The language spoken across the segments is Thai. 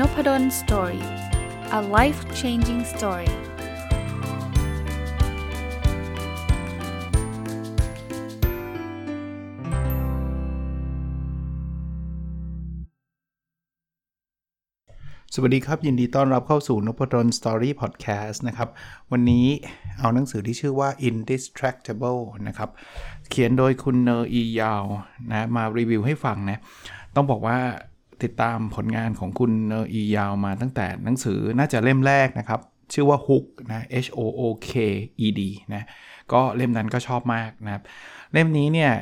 Nopadol Story a life changing story สวัสดีครับ ยินดีต้อนรับเข้าสู่นพดล Story พอดแคสต์นะครับ วันนี้เอาหนังสือที่ชื่อว่า Indistractable นะครับ เขียนโดยคุณ Nir Eyalนะมารีวิวให้ฟังนะ ต้องบอกว่า ติดตามผลงานของคุณเนออียาวมาตั้งแต่หนังสือน่าจะเล่มแรกนะครับ ชื่อว่า Hook นะ H O O K E D นะก็เล่มนั้นก็ชอบมากนะครับ เล่มนี้เนี่ย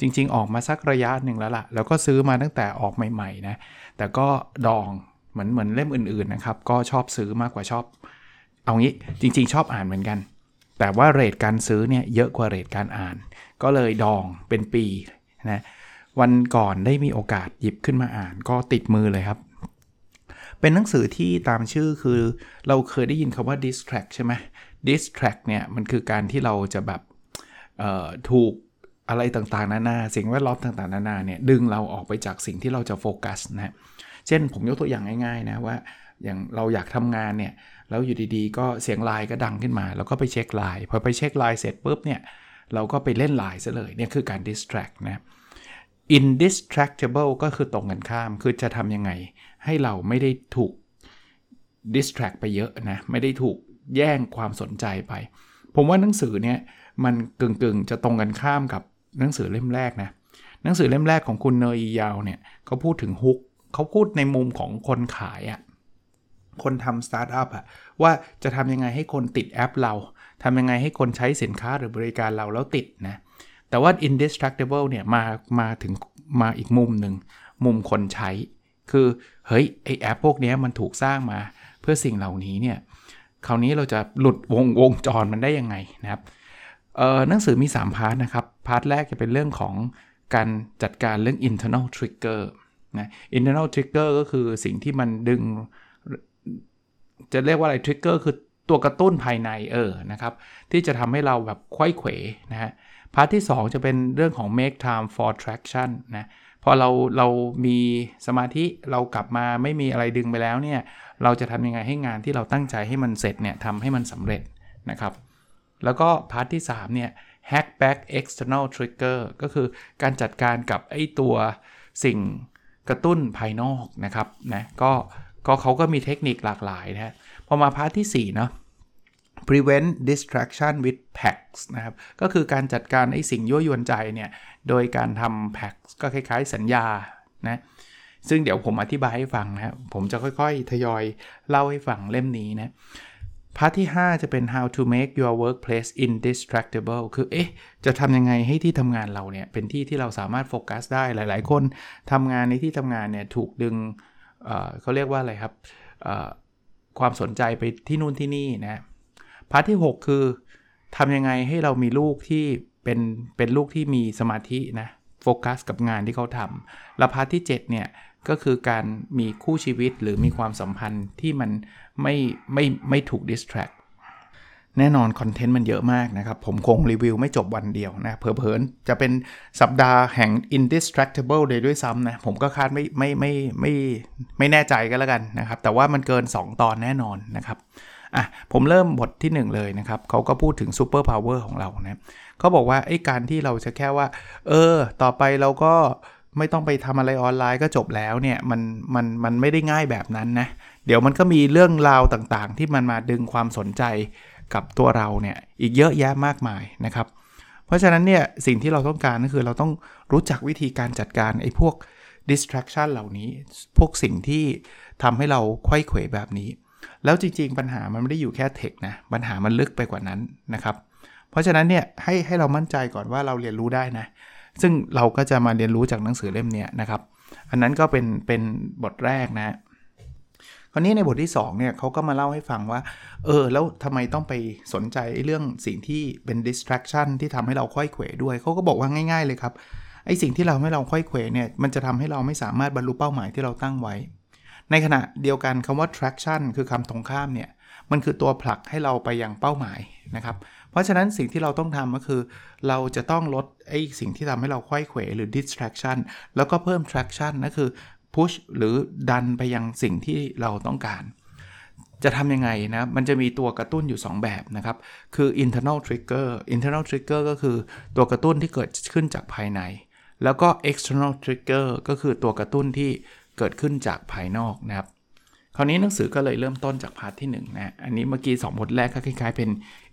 จริง ๆ ออกมาสักระยะหนึ่งแล้วละ่ะ แล้วก็ซื้อมาตั้งแต่ออกใหม่ๆนะแต่ก็ดองเหมือนเหมือนเล่มอื่นๆนะครับก็ชอบซื้อมากกว่าชอบ เอางี้จริง ๆ ชอบอ่านเหมือนกัน แต่ว่าเรทการซื้อเนี่ยเยอะกว่าเรทการอ่าน ก็เลยดองเป็นปีนะ วันก่อนได้มีโอกาสหยิบขึ้นมาอ่านก็ติดมือเลยครับ เป็นหนังสือที่ตามชื่อคือเราเคยได้ยินคาว่า distract ใช่ไหม distract เนี่ยมันคือการที่เราจะแบบถูกอะไรต่างๆ นานา สิ่งแวดล้อมต่างๆ นานาเนี่ยดึงเราออกไปจากสิ่งที่เราจะโฟกัสนะเช่นผมยกตัวอย่างง่ายๆนะว่าอย่างเราอยากทำงานเนี่ยแล้วอยู่ดีๆ ก็เสียงไลน์ก็ดังขึ้นมา แล้วก็ไปเช็คไลน์พอไปเช็คไลน์เสร็จปุ๊บเนี่ยเราก็ไปเล่นไลน์ซะเลยเนี่ยคือการ distract นะ indistractable ก็คือตรงกันข้าม คือจะทำยังไง ให้เราไม่ได้ถูก distract ไปเยอะนะ ไม่ได้ถูกแย่งความสนใจไป ผมว่าหนังสือเนี่ยมันกึ่งๆ จะตรงกันข้ามกับหนังสือเล่มแรกนะ หนังสือเล่มแรกของคุณเนยยาวเนี่ยเขาพูดถึงฮุกเขาพูดในมุมของคนขายอะคนทำสตาร์ทอัพอะว่าจะทำยังไงให้คนติดแอปเราทำยังไงให้คนใช้สินค้าหรือบริการเราแล้วติดนะ แต่ว่า Indistractable เนี่ยมามาถึงมาอีกมุมหนึ่ง มุมคนใช้ คือเฮ้ยไอแอปพวกนี้มันถูกสร้างมาเพื่อสิ่งเหล่านี้เนี่ยคราวนี้เราจะหลุดวงวงจรมันได้ยังไงนะครับเออหนังสือมี 3 part นะครับ part แรกจะเป็นเรื่องของการจัดการเรื่อง internal trigger นะ internal trigger ก็คือสิ่งที่มันดึง จะเรียกว่าอะไร trigger คือตัวกระตุ้นภายในเออนะครับ ที่จะทำให้เราแบบควยเขวนะฮะ part ที่ 2 จะเป็นเรื่องของ make time for traction นะพอเราเรามีสมาธิเรากลับมาไม่มีอะไรดึงไปแล้วเนี่ยเราจะทำยังไงให้งานที่เราตั้งใจให้มันเสร็จเนี่ยทำให้มันสำเร็จนะครับ แล้วก็ part ที่ 3 เนี่ย hack back external trigger ก็คือการจัดการกับไอ้ตัวสิ่งกระตุ้นภายนอกนะครับนะก็ก็เขาก็มีเทคนิคหลากหลายนะพอมา part ที่4เนาะ prevent distraction with pacts นะครับ ก็คือการจัดการไอ้สิ่งยั่วยวนใจเนี่ย โดยการทำ pacts ก็คล้ายๆสัญญานะ ซึ่งเดี๋ยวผมอธิบายให้ฟังนะครับผมจะค่อยๆ ทยอยเล่าให้ฟังเล่มนี้นะ part ที่ 5 จะเป็น how to make your workplace indistractable คือ เอ๊ะ จะทำยังไงให้ที่ทำงานเราเนี่ย เป็นที่ที่เราสามารถโฟกัสได้หลาย ๆ คนทำงานในที่ทำงานเนี่ย ถูกดึงเขาเรียกว่าอะไรครับ ความสนใจไปที่นู่นที่นี่นะ part ที่ 6 คือทำยังไงให้เรามีลูกที่เป็นเป็นลูกที่มีสมาธินะโฟกัสกับงานที่เขาทำแล้ว part ที่ 7 เนี่ยก็คือการมีคู่ชีวิตหรือมีความสัมพันธ์ที่มันไม่ไม่ไม่ถูก distract แน่นอนคอนเทนต์มันเยอะมากนะครับ ผมคงรีวิวไม่จบวันเดียวนะเผลอๆจะเป็นสัปดาห์แห่ง indistractable เลยด้วยซ้ำนะ ผมก็คาดไม่ไม่ไม่ไม่ไม่แน่ใจก็แล้วกันนะครับ แต่ว่ามันเกิน 2 ตอนแน่นอนนะครับ อะผมเริ่มบทที่ 1 เลยนะครับเขาก็พูดถึง superpower ของเรานะเขาบอกว่าไอ้การที่เราจะแค่ว่า เออ ต่อไปเราก็ไม่ต้องไปทำอะไรออนไลน์ก็จบแล้วเนี่ยมันมันมันไม่ได้ง่ายแบบนั้นนะเดี๋ยวมันก็มีเรื่องราวต่างๆ ที่มันมาดึงความสนใจกับตัวเราเนี่ยอีกเยอะแยะมากมายนะครับ เพราะฉะนั้นเนี่ยสิ่งที่เราต้องการก็คือเราต้องรู้จักวิธีการจัดการไอ้พวก distraction เหล่านี้ พวกสิ่งที่ทำให้เราควยเขวแบบนี้ แล้วจริง ๆ ปัญหามันไม่ได้อยู่แค่เทคนะ ปัญหามันลึกไปกว่านั้นนะครับ เพราะฉะนั้นเนี่ยให้ให้เรามั่นใจก่อนว่าเราเรียนรู้ได้นะ ซึ่งเราก็จะมาเรียนรู้จากหนังสือเล่มนี้นะครับ อันนั้นก็เป็นเป็นบทแรกนะคราวนี้ในบทที่2เนี่ยเขาก็มาเล่าให้ฟังว่า เออ แล้วทำไมต้องไปสนใจเรื่องสิ่งที่เป็น distraction ที่ทำให้เราค่อยเขวด้วย เขาก็บอกว่าง่าย ๆ เลยครับ ไอ้สิ่งที่เราให้เราค่อยเขวเนี่ย มันจะทำให้เราไม่สามารถบรรลุเป้าหมายที่เราตั้งไว้ ในขณะเดียวกันคำว่า traction คือคำตรงข้ามเนี่ย มันคือตัวผลักให้เราไปยังเป้าหมายนะครับ เพราะฉะนั้นสิ่งที่เราต้องทำก็คือ เราจะต้องลดไอ้สิ่งที่ทำให้เราควยเขวหรือ distraction แล้วก็เพิ่ม traction นั่นคือพุชหรือดันไปยังสิ่งที่เราต้องการ จะทำยังไงนะ มันจะมีตัวกระตุ้นอยู่ 2 แบบนะครับ คือ internal trigger internal trigger ก็คือตัวกระตุ้นที่เกิดขึ้นจากภายใน แล้วก็ external trigger ก็คือตัวกระตุ้นที่ เกิดขึ้นจากภายนอกนะครับ คราวนี้หนังสือก็เลยเริ่มต้นจาก part ที่1นะอันนี้เมื่อกี้2บทแรกก็คล้ายๆเป็น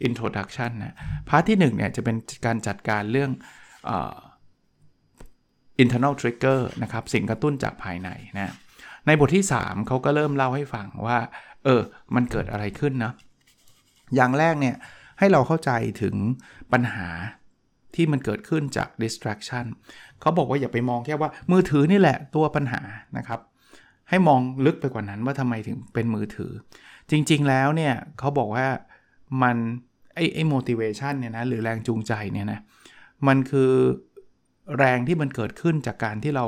introduction นะ part ที่1เนี่ยจะเป็นการจัดการเรื่องอ internal trigger นะครับสิ่งกระตุ้นจากภายในนะในบทที่ 3 เขาก็เริ่มเล่าให้ฟังว่า เออ มันเกิดอะไรขึ้นนะ อย่างแรกเนี่ย ให้เราเข้าใจถึงปัญหา ที่มันเกิดขึ้นจาก distraction เขาบอกว่าอย่าไปมองแค่ว่ามือถือนี่แหละตัวปัญหานะครับ ให้มองลึกไปกว่านั้นว่าทำไมถึงเป็นมือถือ จริงๆแล้วเนี่ยเขาบอกว่ามันไอ้ไอ้ motivation เนี่ยนะหรือแรงจูงใจเนี่ยนะมันคือแรงที่มันเกิดขึ้นจากการที่เรา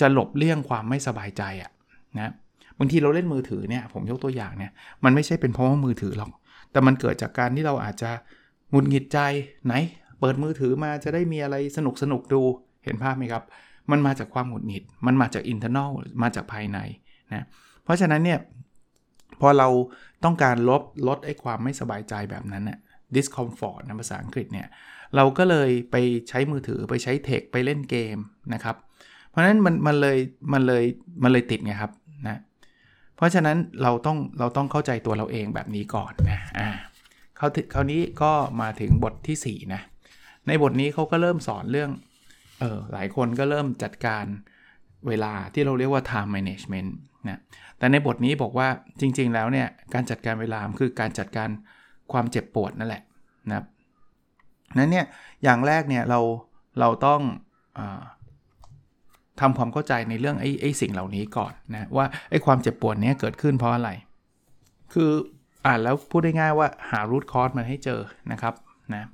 จะหลบเลี่ยงความไม่สบายใจอะนะบางทีเราเล่นมือถือเนี่ยผมยกตัวอย่างเนี่ยมันไม่ใช่เป็นเพราะว่ามือถือหรอก แต่มันเกิดจากการที่เราอาจจะหงุดหงิดใจไหน เปิดมือถือมาจะได้มีอะไรสนุกสนุกดูเห็นภาพไหมครับ มันมาจากความหงุดหงิด มันมาจากอินเทอร์เนลมาจากภายในนะเพราะฉะนั้นเนี่ยพอเราต้องการลดลดไอ้ความไม่สบายใจแบบนั้นน่ะ discomfort นะภาษาอังกฤษเนี่ย เราก็เลยไปใช้มือถือไปใช้เทคไปเล่นเกมนะครับ เพราะฉะนั้นมันมันเลยมันเลยมันเลยติดไงครับนะเพราะฉะนั้นเราต้องเราต้องเข้าใจตัวเราเองแบบนี้ก่อนนะอ่าเขาคราวนี้ก็มาถึงบทที่ 4 นะ ในบทนี้เขาก็เริ่มสอนเรื่องเออหลายคนก็เริ่มจัดการเวลาที่เราเรียกว่า time management นะแต่ในบทนี้บอกว่าจริงๆแล้วเนี่ย การจัดการเวลาคือการจัดการความเจ็บปวดนั่นแหละนะครับนั้นเนี่ยอย่างแรกเนี่ยเราเราต้องอทำความเข้าใจในเรื่องไอ้ไอ้สิ่งเหล่านี้ก่อนนะว่าไอ้ความเจ็บปวดนี้เกิดขึ้นเพราะอะไร คืออ่านแล้วพูดได้ง่ายว่าหารูทคอร์สมันให้เจอนะครับนะ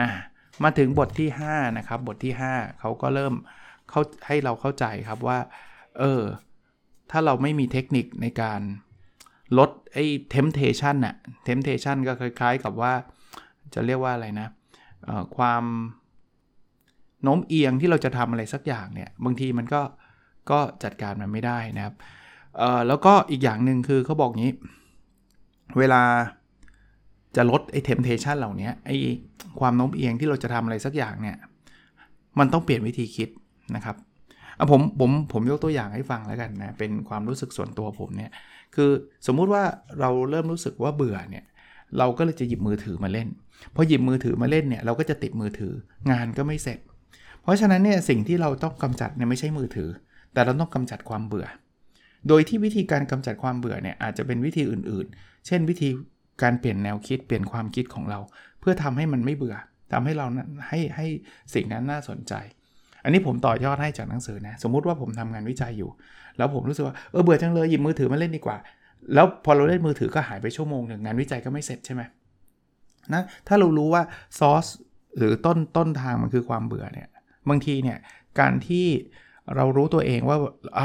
อ่า มาถึงบทที่ 5 นะครับ บทที่ 5 เขาก็เริ่มเขาให้เราเข้าใจครับว่า เออ ถ้าเราไม่มีเทคนิคในการลดไอ้ temptation น่ะ temptation ก็คล้ายๆกับว่า จะเรียกว่าอะไรนะความโน้มเอียงที่เราจะทำอะไรสักอย่างเนี่ย บางทีมันก็ก็จัดการมันไม่ได้นะครับแล้วก็อีกอย่างหนึ่งคือเขาบอกงี้ เวลา จะลดไอ้ temptation เหล่านี้ไอ้ความโน้มเอียงที่เราจะทำอะไรสักอย่างเนี่ย มันต้องเปลี่ยนวิธีคิดนะครับผมผมผมยกตัวอย่างให้ฟังแล้วกันนะเป็นความรู้สึกส่วนตัวผมเนี่ยคือสมมุติว่าเราเริ่มรู้สึกว่าเบื่อเนี่ยเราก็เลยจะหยิบมือถือมาเล่นพอหยิบมือถือมาเล่นเนี่ยเราก็จะติดมือถืองานก็ไม่เสร็จ เพราะฉะนั้นเนี่ยสิ่งที่เราต้องกำจัดเนี่ยไม่ใช่มือถือ แต่เราต้องกำจัดความเบื่อ โดยที่วิธีการกำจัดความเบื่อเนี่ยอาจจะเป็นวิธีอื่นๆ เช่นวิธี การเปลี่ยนแนวคิดเปลี่ยนความคิดของเรา เพื่อทำให้มันไม่เบื่อทำให้เราให้ให้สิ่งนั้นน่าสนใจ อันนี้ผมต่อยอดให้จากหนังสือนะสมมุติว่าผมทำงานวิจัยอยู่ แล้วผมรู้สึกว่าเออเบื่อจังเลยหยิบมือถือมาเล่นดีกว่า แล้วพอเราเล่นมือถือก็หายไปชั่วโมงหนึ่งงานวิจัยก็ไม่เสร็จใช่ไหมนะถ้าเรารู้ว่าซอสหรือต้นต้นทางมันคือความเบื่อเนี่ยบางทีเนี่ยการที่เรารู้ตัวเองว่า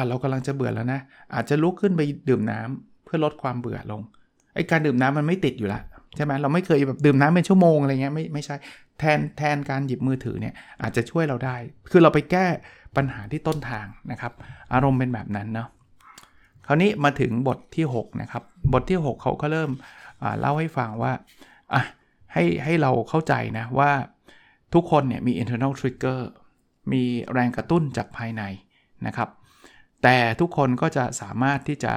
เรากำลังจะเบื่อแล้วนะอาจจะลุกขึ้นไปดื่มน้ำเพื่อลดความเบื่อลง ไอ้การดื่มน้ำมันไม่ติดอยู่ละใช่ไหมเราไม่เคยแบบดื่มน้ำเป็นชั่วโมงอะไรเงี้ยไม่ไม่ใช่แทนแทนการหยิบมือถือเนี่ยอาจจะช่วยเราได้ คือเราไปแก้ปัญหาที่ต้นทางนะครับ อารมณ์เป็นแบบนั้นเนาะคราวนี้มาถึงบทที่6นะครับบทที่ 6 เขาก็เริ่มเล่าให้ฟังว่าอะให้ให้เราเข้าใจนะว่าทุกคนเนี่ยมี internal trigger มีแรงกระตุ้นจากภายในนะครับ แต่ทุกคนก็จะสามารถที่จะ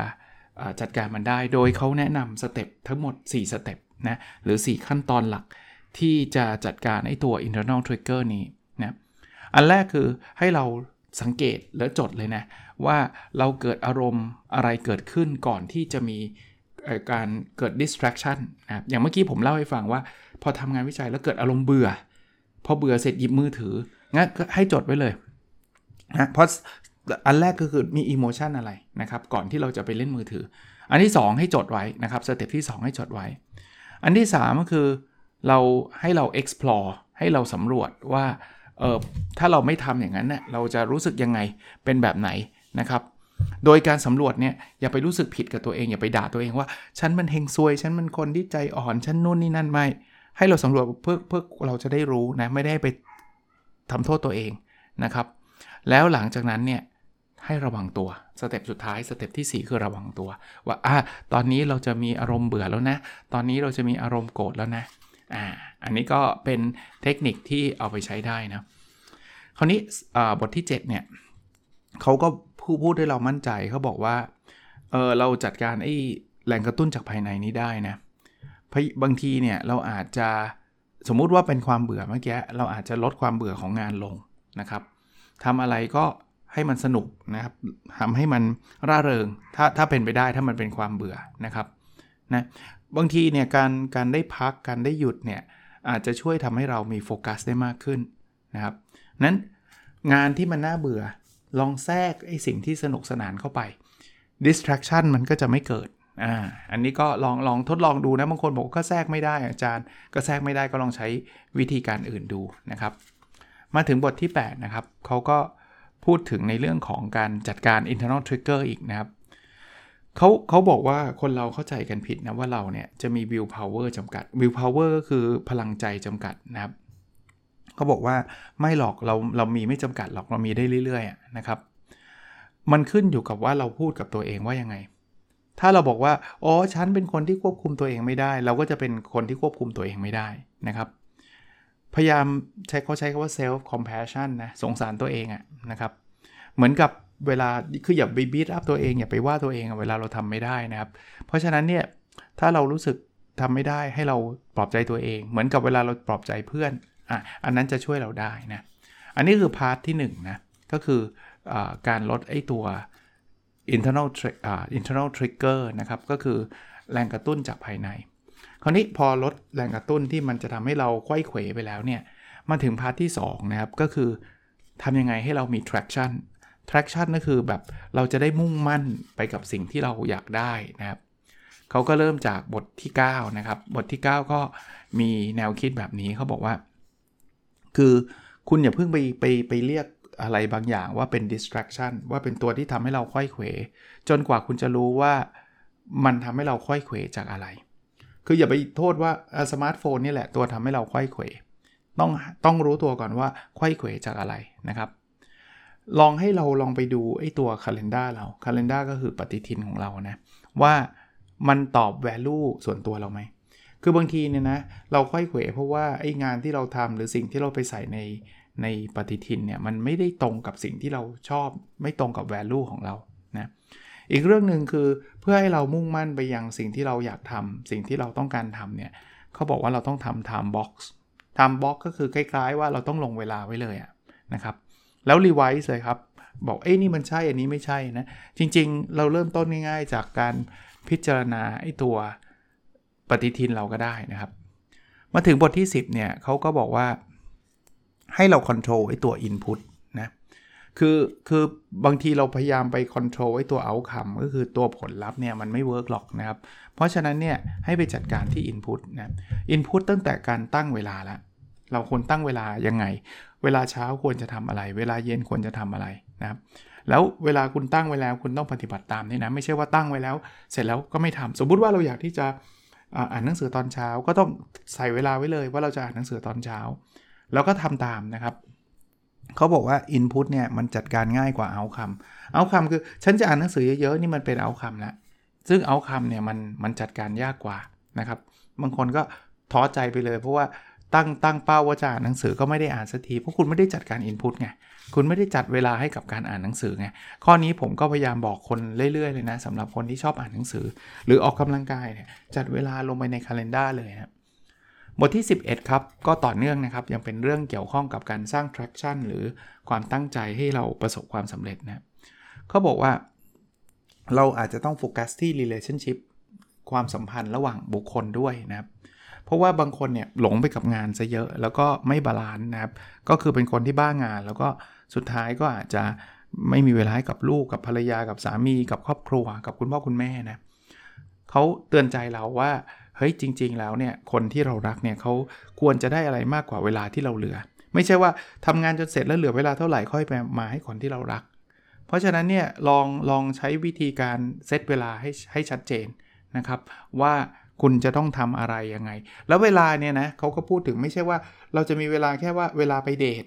จัดการมันได้โดยเขาแนะนำสเต็ปทั้งหมด 4 สเต็ปนะหรือ 4 ขั้นตอนหลักที่จะจัดการไอ้ตัว internal trigger นี้นะอันแรกคือให้เราสังเกตและจดเลยนะ ว่าเราเกิดอารมณ์อะไรเกิดขึ้นก่อนที่จะมีการเกิด distraction นะอย่างเมื่อกี้ผมเล่าให้ฟังว่า พอทำงานวิจัยแล้วเกิดอารมณ์เบื่อ พอเบื่อเสร็จหยิบมือถืองั้นก็ให้จดไว้เลยนะเพราะ อันแรกก็คือมี emotion อะไรนะครับก่อนที่เราจะไปเล่นมือถือ อันที่ 2 ให้จดไว้นะครับสเต็ปที่ 2 ให้จดไว้ อันที่ 3 ก็คือเราให้เรา explore ให้เราสำรวจว่าเออถ้าเราไม่ทำอย่างนั้นเนี่ยเราจะรู้สึกยังไงเป็นแบบไหนนะครับโดยการสำรวจเนี่ยอย่าไปรู้สึกผิดกับตัวเอง อย่าไปด่าตัวเองว่า ฉันมันเฮงซวย ฉันมันคนที่ใจอ่อน ฉันนู่นนี่นั่นไม่ ให้เราสำรวจเพื่อเพื่อเราจะได้รู้นะไม่ได้ไปทำโทษตัวเองนะครับ แล้วหลังจากนั้นเนี่ย ให้ระวังตัว สเต็ปสุดท้ายสเต็ปที่ 4 คือระวังตัว ว่าอะตอนนี้เราจะมีอารมณ์เบื่อแล้วนะ ตอนนี้เราจะมีอารมณ์โกรธแล้วนะอ่าอันนี้ก็เป็นเทคนิคที่เอาไปใช้ได้นะคราวนี้บทที่ 7 เนี่ยเขาก็พูดพูดให้เรามั่นใจเขาบอกว่าเออเราจัดการไอ้แหล่งกระตุ้นจากภายในนี้ได้นะบางทีเนี่ยเราอาจจะสมมุติว่าเป็นความเบื่อเมื่อกี้เราอาจจะลดความเบื่อของงานลงนะครับทำอะไรก็ ให้มันสนุกนะครับทำให้มันร่าเริง ถ้าถ้าเป็นไปได้ถ้ามันเป็นความเบื่อนะครับนะบางทีเนี่ยการการได้พักการได้หยุดเนี่ยอาจจะช่วยทำให้เรามีโฟกัสได้มากขึ้นนะครับนั้นงานที่มันน่าเบื่อลองแทรกไอ้สิ่งที่สนุกสนานเข้าไป distraction มันก็จะไม่เกิดอ่าอันนี้ก็ลองลองทดลองดูนะบางคนบอกก็แทรกไม่ได้อาจารย์ ก็แทรกไม่ได้ก็ลองใช้วิธีการอื่นดูนะครับ มาถึงบทที่ 8 นะครับเขาก็ พูดถึงในเรื่องของการจัดการ internal trigger อีกนะครับเขาเขาบอกว่าคนเราเข้าใจกันผิดนะว่าเราเนี่ยจะมี will power จำกัด will power ก็คือพลังใจจำกัดนะครับเขาบอกว่าไม่หรอกเราเรามีไม่จำกัดหรอกเรามีได้เรื่อยๆนะครับ มันขึ้นอยู่กับว่าเราพูดกับตัวเองว่ายังไง ถ้าเราบอกว่าอ๋อฉันเป็นคนที่ควบคุมตัวเองไม่ได้ เราก็จะเป็นคนที่ควบคุมตัวเองไม่ได้นะครับ พยายามใช้เขาใช้คำว่า self compassion นะสงสารตัวเองอะนะครับ เหมือนกับเวลาคืออย่าไป beat up ตัวเอง อย่าไปว่าตัวเองเวลาเราทำไม่ได้นะครับ เพราะฉะนั้นเนี่ยถ้าเรารู้สึกทำไม่ได้ให้เราปลอบใจตัวเอง เหมือนกับเวลาเราปลอบใจเพื่อนอะอันนั้นจะช่วยเราได้นะอันนี้คือ part ที่1นะก็คือการลดไอ้ตัว internal internal trigger นะครับก็คือแรงกระตุ้นจากภายใน คราวนี้พอลดแรงกระตุ้นที่มันจะทำให้เราควยเขวไปแล้วเนี่ย มาถึงพาร์ทที่ 2 นะครับ ก็คือทำยังไงให้เรามี traction traction ก็คือแบบเราจะได้มุ่งมั่นไปกับสิ่งที่เราอยากได้นะครับเขาก็เริ่มจากบทที่ 9 นะครับ บทที่ 9 ก็มีแนวคิดแบบนี้เขาบอกว่า คือคุณอย่าเพิ่งไปไปไปเรียกอะไรบางอย่างว่าเป็น distraction ว่าเป็นตัวที่ทำให้เราค่อยเขว จนกว่าคุณจะรู้ว่ามันทำให้เราค่อยเขวจากอะไร คืออย่าไปโทษว่าสมาร์ทโฟนนี่แหละตัวทำให้เราค่อยเขวต้องต้องรู้ตัวก่อนว่าค่อยเขวจากอะไรนะครับ ลองให้เราลองไปดูไอ้ตัว calendar เรา calendar ก็คือปฏิทินของเรานะว่ามันตอบ value ส่วนตัวเราไหม คือบางทีเนี่ยนะเราค่อยเขวเพราะว่าไอ้งานที่เราทำหรือสิ่งที่เราไปใส่ในในปฏิทินเนี่ยมันไม่ได้ตรงกับสิ่งที่เราชอบ ไม่ตรงกับ value ของเรา อีกเรื่องหนึ่งคือเพื่อให้เรามุ่งมั่นไปยังสิ่งที่เราอยากทำสิ่งที่เราต้องการทำเนี่ยเขาบอกว่าเราต้องทำ time box time box ก็คือคล้ายๆ ว่าเราต้องลงเวลาไว้เลยนะครับแล้ว revise เลยครับบอกเอ้ยนี่มันใช่อันนี้ไม่ใช่นะจริงๆ เราเริ่มต้นง่ายๆ จากการพิจารณาไอ้ตัวปฏิทินเราก็ได้นะครับ มาถึงบทที่ 10เนี่ยเขาก็บอกว่าให้เราคอนโทรลไอ้ตัว Input คือคือบางทีเราพยายามไป control ไอ้ตัว Outcome ก็คือตัวผลลัพธ์เนี่ยมันไม่ work หรอกนะครับ เพราะฉะนั้นเนี่ยให้ไปจัดการที่ Input นะ Input ตั้งแต่การตั้งเวลาแล้วเราควรตั้งเวลายังไง เวลาเช้าควรจะทำอะไร เวลาเย็นควรจะทำอะไรนะครับแล้วเวลาคุณตั้งไว้แล้วคุณต้องปฏิบัติตามนี่นะไม่ใช่ว่าตั้งไว้แล้ว เสร็จแล้วก็ไม่ทำสมมุติว่าเราอยากที่จะอ่านหนังสือตอนเช้า ก็ต้องใส่เวลาไว้เลยว่าเราจะอ่านหนังสือตอนเช้า แล้วก็ทำตามนะครับ เขาบอกว่า Input เนี่ยมันจัดการง่ายกว่า Outcome Outcome คือฉันจะอ่านหนังสือเยอะๆนี่มันเป็น Outcome แล้วซึ่ง Outcome เนี่ยมันมันจัดการยากกว่านะครับบางคนก็ท้อใจไปเลย เพราะว่าตั้งตั้งเป้าว่าจะอ่านหนังสือก็ไม่ได้อ่านสักทีเพราะคุณไม่ได้จัดการ Input ไงคุณไม่ได้จัดเวลาให้กับการอ่านหนังสือไงข้อนี้ผมก็พยายามบอกคนเรื่อยๆเลยนะสำหรับคนที่ชอบอ่านหนังสือ หรือออกกำลังกายเนี่ยจัดเวลาลงไปในคาล endar เลยนะ บทที่ 11 ครับ ก็ต่อเนื่องนะครับ ยังเป็นเรื่องเกี่ยวข้องกับการสร้าง traction หรือความตั้งใจให้เราประสบความสำเร็จนะเขาบอกว่า เราอาจจะต้องโฟกัสที่ relationship ความสัมพันธ์ระหว่างบุคคลด้วยนะครับเพราะว่าบางคนเนี่ยหลงไปกับงานซะเยอะ แล้วก็ไม่ balance นะครับ ก็คือเป็นคนที่บ้างาน แล้วก็สุดท้ายก็อาจจะไม่มีเวลาให้กับลูกกับภรรยากับสามีกับครอบครัว กับคุณพ่อคุณแม่นะเขาเตือนใจเราว่า เฮ้ยจริง ๆ แล้วเนี่ยคนที่เรารักเนี่ยเขาควรจะได้อะไรมากกว่าเวลาที่เราเหลือ ไม่ใช่ว่าทำงานจนเสร็จแล้วเหลือเวลาเท่าไหร่ค่อยไปมาให้คนที่เรารัก เพราะฉะนั้นเนี่ยลองลองใช้วิธีการเซตเวลาให้ให้ชัดเจนนะครับว่าคุณจะต้องทำอะไรยังไง แล้วเวลาเนี่ยนะเขาก็พูดถึงไม่ใช่ว่า เราจะมีเวลาแค่ว่าเวลาไปเดท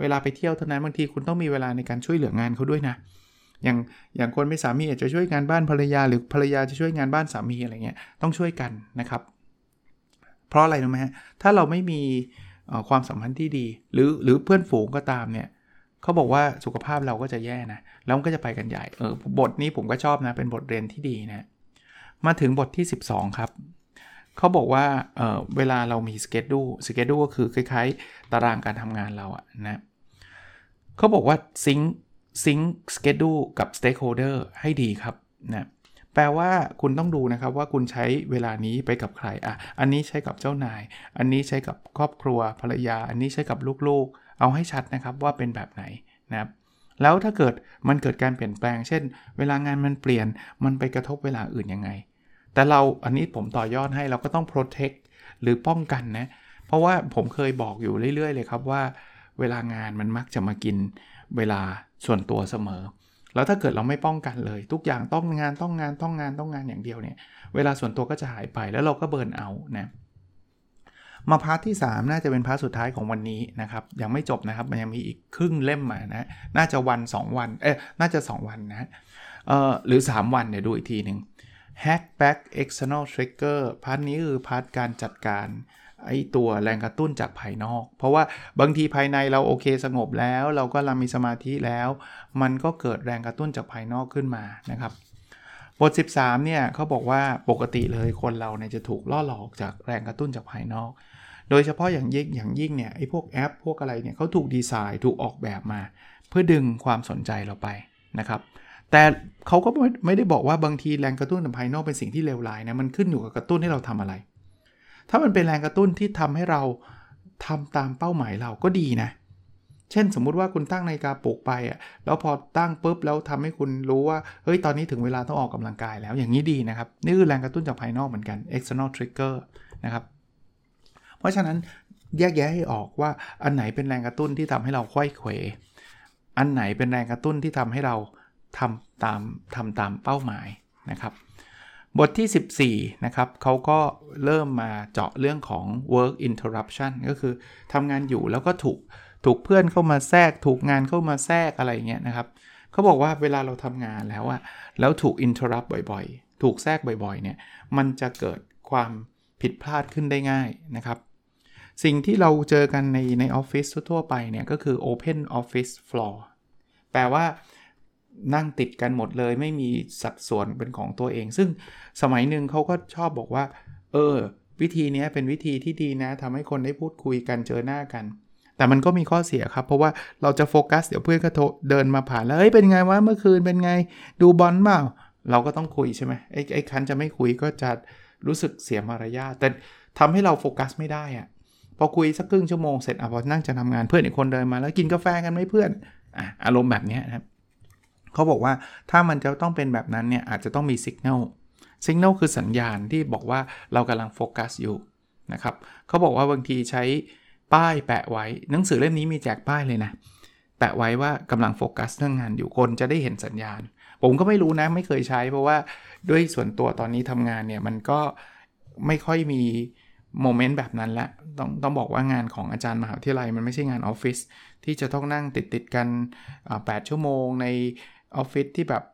เวลาไปเที่ยวเท่านั้นบางทีคุณต้องมีเวลาในการช่วยเหลืองานเขาด้วยนะ อย่างอย่างคนเป็นสามีอาจจะช่วยงานบ้านภรรยา หรือภรรยาจะช่วยงานบ้านสามีอะไรเงี้ยต้องช่วยกันนะครับ เพราะอะไรรู้ไหมฮะถ้าเราไม่มีความสัมพันธ์ที่ดี หรือหรือเพื่อนฝูงก็ตามเนี่ยเขาบอกว่าสุขภาพเราก็จะแย่นะแล้วก็จะไปกันใหญ่เออบทนี้ผมก็ชอบนะเป็นบทเรียนที่ดีนะมาถึงบทที่ 12 ครับเขาบอกว่าเเวลาเรามีสเกจดูสเกจดูก็คือคล้าย ๆ ตารางการทำงานเราอะนะเขาบอกว่าซิง ซิงค์สเกจดูกับสเต็กโฮเดอร์ให้ดีครับนะแปลว่าคุณต้องดูนะครับว่าคุณใช้เวลานี้ไปกับใครอะอันนี้ใช้กับเจ้านาย อันนี้ใช้กับครอบครัวภรรยา อันนี้ใช้กับลูกๆ เอาให้ชัดนะครับว่าเป็นแบบไหนนะครับแล้วถ้าเกิดมันเกิดการเปลี่ยนแปลง เช่น เวลางานมันเปลี่ยนมันไปกระทบเวลาอื่นยังไง แต่เราอันนี้ผมต่อยอดให้เราก็ต้อง protect หรือป้องกันนะเพราะว่าผมเคยบอกอยู่เรื่อย ๆ เลยครับว่า เวลางานมันมักจะมากินเวลา ส่วนตัวเสมอ แล้วถ้าเกิดเราไม่ป้องกันเลย ทุกอย่างต้องงานต้องงานต้องงานต้องงานอย่างเดียวเนี่ย เวลาส่วนตัวก็จะหายไปแล้วเราก็ burn out นะมา part ที่ 3 น่าจะเป็น part สุดท้ายของวันนี้นะครับ ยังไม่จบนะครับ มันยังมีอีกครึ่งเล่มมานะน่าจะวัน 2 วันเอ๊ะน่าจะ 2 วันนะเอ่อหรือ 3 วันเดี๋ยวดูอีกทีหนึ่ง hack back external trigger part นี้คือ part การจัดการ ไอ้ตัวแรงกระตุ้นจากภายนอก เพราะว่าบางทีภายในเราโอเคสงบแล้ว เราก็เรามีสมาธิแล้ว มันก็เกิดแรงกระตุ้นจากภายนอกขึ้นมานะครับบท 13เนี่ยเขาบอกว่าปกติเลยคนเราเนี่ยจะถูกล่อหลอกจากแรงกระตุ้นจากภายนอก โดยเฉพาะอย่างยิ่งอย่างยิ่งเนี่ยไอ้พวกแอป พวกอะไรเนี่ยเขาถูกดีไซน์ถูกออกแบบมา เพื่อดึงความสนใจเราไปนะครับแต่เขาก็ไม่ได้บอกว่าบางทีแรงกระตุ้นจากภายนอกเป็นสิ่งที่เลวร้ายนะมันขึ้นอยู่กับกระตุ้นให้เราทำอะไร ถ้ามันเป็นแรงกระตุ้นที่ทำให้เราทำตามเป้าหมายเราก็ดีนะ เช่นสมมุติว่าคุณตั้งนาฬิกาปลุกไปอะแล้วพอตั้งปุ๊บแล้วทำให้คุณรู้ว่าเฮ้ยตอนนี้ถึงเวลาต้องออกกำลังกายแล้วอย่างนี้ดีนะครับ นี่คือแรงกระตุ้นจากภายนอกเหมือนกัน external trigger นะครับ เพราะฉะนั้นแยกแยะให้ออกว่าอันไหนเป็นแรงกระตุ้นที่ทำให้เราค่อยเขวอันไหนเป็นแรงกระตุ้นที่ทำให้เราทำตามทำตามเป้าหมายนะครับ บทที่ 14 นะครับเขาก็เริ่มมาเจาะเรื่องของ work interruption ก็คือทำงานอยู่แล้วก็ถูกถูกเพื่อนเข้ามาแทรก ถูกงานเข้ามาแทรกอะไรเงี้ยนะครับเขาบอกว่าเวลาเราทำงานแล้วอะแล้วถูกอินเทอร์รับบ่อยๆ ถูกแทรกบ่อยๆ เนี่ย มันจะเกิดความผิดพลาดขึ้นได้ง่ายนะครับ สิ่งที่เราเจอกันในในออฟฟิศทั่วไปเนี่ย ก็คือ Open Office Floor แปลว่า นั่งติดกันหมดเลยไม่มีสัดส่วนเป็นของตัวเอง ซึ่งสมัยหนึ่งเขาก็ชอบบอกว่า เออ วิธีนี้เป็นวิธีที่ดีนะทำให้คนได้พูดคุยกันเจอหน้ากัน แต่มันก็มีข้อเสียครับ เพราะว่าเราจะโฟกัส เดี๋ยวเพื่อนก็เดินมาผ่านแล้วเฮ้ยเป็นไงวะเมื่อคืนเป็นไง ดูบอลเปล่าเราก็ต้องคุยใช่ไหมไอ้ไอ้คันจะไม่คุยก็จะรู้สึกเสียมารยาทแต่ทำให้เราโฟกัสไม่ได้อะพอคุยสักครึ่งชั่วโมงเสร็จอะพอนั่งจะทำงานเพื่อนอีกคนเดินมาแล้วกินกาแฟกันไหมเพื่อนอะอารมณ์แบบนี้นะครับ เขาบอกว่าถ้ามันจะต้องเป็นแบบนั้นเนี่ยอาจจะต้องมีสัญญาณสัญญาณคือสัญญาณที่บอกว่าเรากำลังโฟกัสอยู่นะครับเขาบอกว่าบางทีใช้ป้ายแปะไว้ หนังสือเล่มนี้มีแจกป้ายเลยนะ แปะไว้ว่ากำลังโฟกัสเรื่องงานอยู่คนจะได้เห็นสัญญาณ ผมก็ไม่รู้นะไม่เคยใช้ เพราะว่าด้วยส่วนตัวตอนนี้ทำงานเนี่ยมันก็ไม่ค่อยมี moment แบบนั้นละต้องต้องบอกว่างานของอาจารย์มหาวิทยาลัยมันไม่ใช่งานออฟฟิศที่จะต้องนั่งติดติดกัน 8 ชั่วโมงใน ออฟฟิศที่แบบ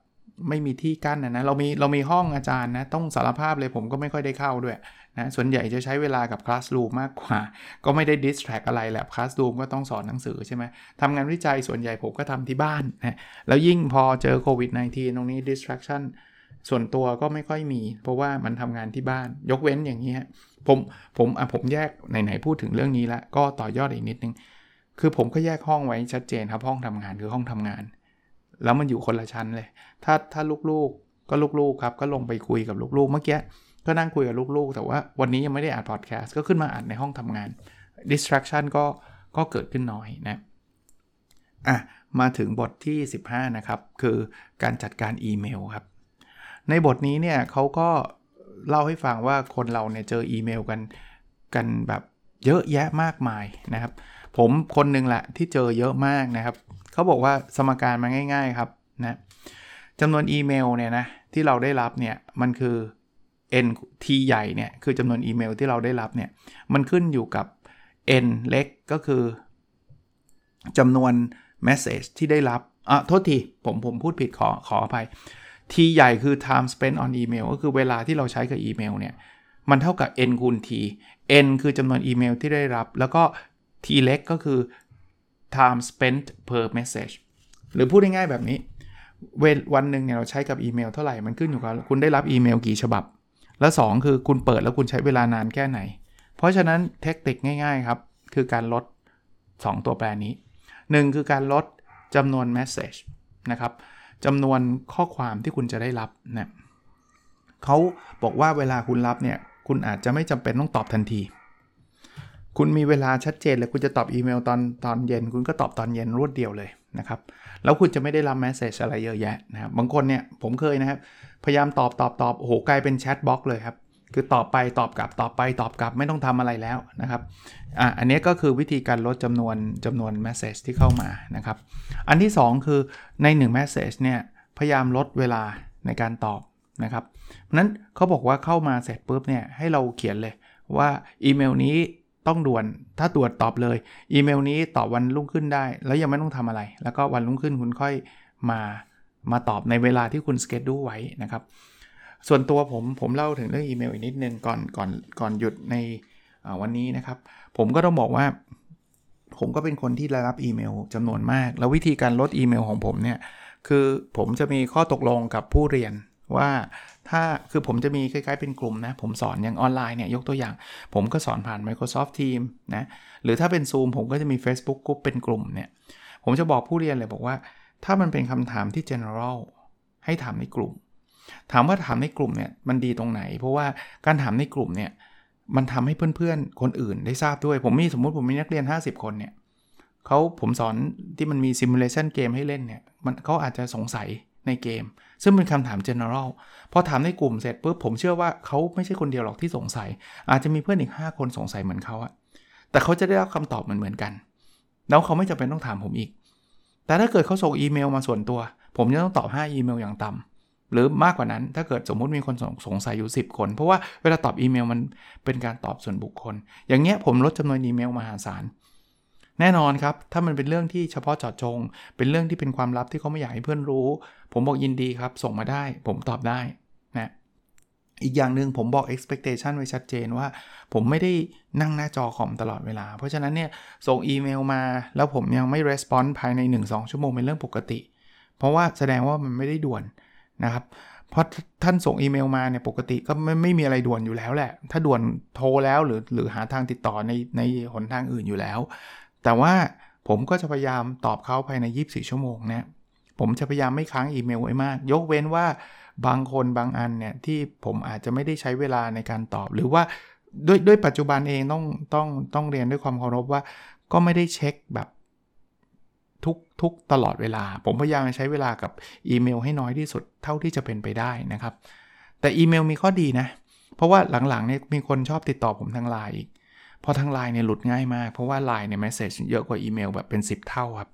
ไม่มีที่กั้นนะนะเรามีเรามีห้องอาจารย์นะ ต้องสารภาพเลยผมก็ไม่ค่อยได้เข้าด้วยนะส่วนใหญ่จะใช้เวลากับ classroom มากกว่า ก็ไม่ได้ดิสแทรกอะไรแหละคลาสรูมก็ต้องสอนหนังสือใช่ไหมทำงานวิจัยส่วนใหญ่ผมก็ทำที่บ้านนะแล้วยิ่งพอเจอโควิด -19 ตรงนี้ distraction ส่วนตัวก็ไม่ค่อยมี เพราะว่ามันทำงานที่บ้าน ยกเว้นอย่างนี้ผมผมอะผมแยกไหนๆพูดถึงเรื่องนี้แล้วก็ต่อยอดอีกนิดนึง คือผมก็แยกห้องไว้ชัดเจนครับห้องทำงานคือห้องทำงาน แล้วมันอยู่คนละชั้นเลย ถ้าถ้าลูกๆ ก็ลูกๆครับ ก็ลงไปคุยกับลูกๆ เมื่อกี้ก็นั่งคุยกับลูกๆ แต่ว่าวันนี้ยังไม่ได้อ่านพอดแคสต์ก็ขึ้นมาอ่านในห้องทำงาน distraction ก็ก็เกิดขึ้นน้อยนะอะมาถึงบทที่ 15 นะครับ คือการจัดการอีเมลครับ ในบทนี้เนี่ยเขาก็เล่าให้ฟังว่าคนเราเนี่ยเจออีเมลกันกันแบบเยอะแยะมากมายนะครับ ผมคนหนึ่งแหละที่เจอเยอะมากนะครับ เขาบอกว่าสมการมาง่าย ๆ ครับนะจำนวนอีเมลเนี่ยนะที่เราได้รับเนี่ยมันคือ n t ใหญ่เนี่ยคือจำนวนอีเมลที่เราได้รับเนี่ยมันขึ้นอยู่กับ n เล็กก็คือจำนวน message ที่ได้รับอะโทษทีผมผมพูดผิดขอขออภัย T ใหญ่คือ time spent on email ก็คือเวลาที่เราใช้กับอีเมลเนี่ยมันเท่ากับ n คูณ t n คือจำนวนอีเมลที่ได้รับ แล้วก็ t เล็กก็คือ time spent per message หรือพูดง่ายๆแบบนี้เววันหนึ่งเนี่ยเราใช้กับอีเมลเท่าไหร่ มันขึ้นอยู่กับคุณได้รับอีเมลกี่ฉบับ แล้ว2คือคุณเปิดแล้วคุณใช้เวลานานแค่ไหน เพราะฉะนั้นเทคนิคง่ายๆครับ คือการลด 2 ตัวแปรนี้ 1 คือการลดจำนวน message นะครับจำนวนข้อความที่คุณจะได้รับนะเขาบอกว่าเวลาคุณรับเนี่ย คุณอาจจะไม่จำเป็นต้องตอบทันที คุณมีเวลาชัดเจนเลยคุณจะตอบอีเมลตอนตอนเย็น คุณก็ตอบตอนเย็นรวดเดียวเลยนะครับ แล้วคุณจะไม่ได้รับ message อะไรเยอะแยะนะครับ บางคนเนี่ยผมเคยนะครับ พยายามตอบตอบตอบโอ้โหกลายเป็น chatbot เลยครับ คือตอบไปตอบกลับตอบไปตอบกลับไม่ต้องทำอะไรแล้วนะครับ อะอันนี้ก็คือวิธีการลดจำนวนจำนวน message ที่เข้ามานะครับ อันที่ 2 คือใน1 message เนี่ยพยายามลดเวลาในการตอบนะครับนั้นเขาบอกว่าเข้ามาเสร็จปุ๊บเนี่ยให้เราเขียนเลยว่าอีเมลนี้ ต้องด่วน ถ้าตรวจตอบเลย อีเมลนี้ตอบวันรุ่งขึ้นได้ แล้วยังไม่ต้องทำอะไร แล้วก็วันรุ่งขึ้นคุณค่อยมามาตอบในเวลาที่คุณสเกจดูไว้นะครับ ส่วนตัวผมผมเล่าถึงเรื่องอีเมลอีกนิดนึงก่อนก่อนก่อนหยุดในวันนี้นะครับ ผมก็ต้องบอกว่า ผมก็เป็นคนที่ได้รับอีเมลจำนวนมาก แล้ววิธีการลดอีเมลของผมเนี่ยคือผมจะมีข้อตกลงกับผู้เรียน ว่าถ้าคือผมจะมีคล้ายๆเป็นกลุ่มนะ ผมสอนอย่างออนไลน์เนี่ยยกตัวอย่าง ผมก็สอนผ่าน Microsoft Teams นะ หรือถ้าเป็น Zoom ผมก็จะมี Facebook Group เป็นกลุ่มเนี่ย ผมจะบอกผู้เรียนเลยบอกว่า ถ้ามันเป็นคำถามที่ general ให้ถามในกลุ่ม ถามว่าถามในกลุ่มเนี่ยมันดีตรงไหน เพราะว่าการถามในกลุ่มเนี่ยมันทำให้เพื่อนๆ คนอื่นได้ทราบด้วย ผมมีสมมุติผมมีนักเรียน 50 คนเนี่ยเขาผมสอนที่มันมี simulation เกมให้เล่นเนี่ยมันเขาอาจจะสงสัย ในเกม ซึ่งเป็นคำถาม general พอถามในกลุ่มเสร็จปุ๊บผมเชื่อว่าเขาไม่ใช่คนเดียวหรอกที่สงสัย อาจจะมีเพื่อนอีก 5 คนสงสัยเหมือนเขาอะแต่เขาจะได้รับคำตอบเหมือนเหมือนกัน แล้วเขาไม่จำเป็นต้องถามผมอีก แต่ถ้าเกิดเขาส่งอีเมลมาส่วนตัว ผมจะต้องตอบ 5 อีเมลอย่างต่ำหรือมากกว่านั้นถ้าเกิดสมมุติมีคนสงสงสัยอยู่ 10 คน เพราะว่าเวลาตอบอีเมลมันเป็นการตอบส่วนบุคคล อย่างเงี้ยผมลดจำนวนอีเมลมหาศาล แน่นอนครับ ถ้ามันเป็นเรื่องที่เฉพาะเจาะจง เป็นเรื่องที่เป็นความลับที่เขาไม่อยากให้เพื่อนรู้ ผมบอกยินดีครับ ส่งมาได้ ผมตอบได้นะอีกอย่างหนึ่งผมบอก expectation ไว้ชัดเจนว่า ผมไม่ได้นั่งหน้าจอคอมตลอดเวลา เพราะฉะนั้นเนี่ยส่งอีเมลมา แล้วผมยังไม่ response ภายใน 1-2 ชั่วโมงเป็นเรื่องปกติ เพราะว่าแสดงว่ามันไม่ได้ด่วนนะครับเพราะท่านส่งอีเมลมาเนี่ยปกติก็ไม่ไม่มีอะไรด่วนอยู่แล้วแหละ ถ้าด่วนโทรแล้วหรือหรือหาทางติดต่อในในหนทางอื่นอยู่แล้ว แต่ว่าผมก็จะพยายามตอบเขาภายใน 24 ชั่วโมงนะผมจะพยายามไม่ค้างอีเมลไว้มาก ยกเว้นว่าบางคนบางอันเนี่ยที่ผมอาจจะไม่ได้ใช้เวลาในการตอบ หรือว่าด้วยด้วยปัจจุบันเองต้องต้องต้องเรียนด้วยความเคารพว่า ก็ไม่ได้เช็คแบบทุกทุกตลอดเวลา ผมพยายามใช้เวลากับอีเมลให้น้อยที่สุดเท่าที่จะเป็นไปได้นะครับ แต่อีเมลมีข้อดีนะ เพราะว่าหลังๆเนี่ยมีคนชอบติดต่อผมทางไลน์อีก พอทางไลน์เนี่ยหลุดง่ายมาก เพราะว่าไลน์เนี่ย message เยอะกว่าอีเมลแบบเป็น 10 เท่าครับ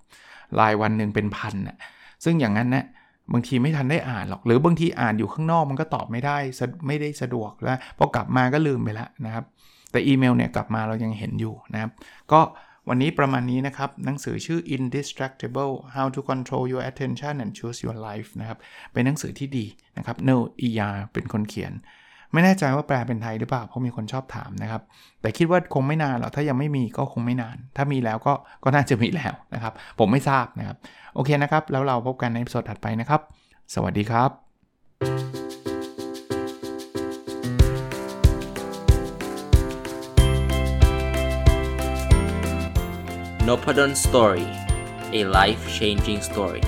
ไลน์วันหนึ่งเป็นพันน่ะซึ่งอย่างนั้นนะบางทีไม่ทันได้อ่านหรอก หรือบางทีอ่านอยู่ข้างนอกมันก็ตอบไม่ได้ไม่ได้สะดวกแล้วพอกลับมาก็ลืมไปแล้วนะครับ แต่อีเมลเนี่ยกลับมาเรายังเห็นอยู่นะครับ ก็วันนี้ประมาณนี้นะครับ หนังสือชื่อ Indistractable How to Control Your Attention and Choose Your Life นะครับ เป็นหนังสือที่ดีนะครับ เนลอียาเป็นคนเขียน ไม่แน่ใจว่าแปลเป็นไทยหรือเปล่าเพราะมีคนชอบถามนะครับ แต่คิดว่าคงไม่นานหรอกถ้ายังไม่มีก็คงไม่นาน ถ้ามีแล้วก็ก็น่าจะมีแล้วนะครับ ผมไม่ทราบนะครับ โอเคนะครับ แล้วเราพบกันในสดถัดไปนะครับ สวัสดีครับ n o p a d o n Story a life changing story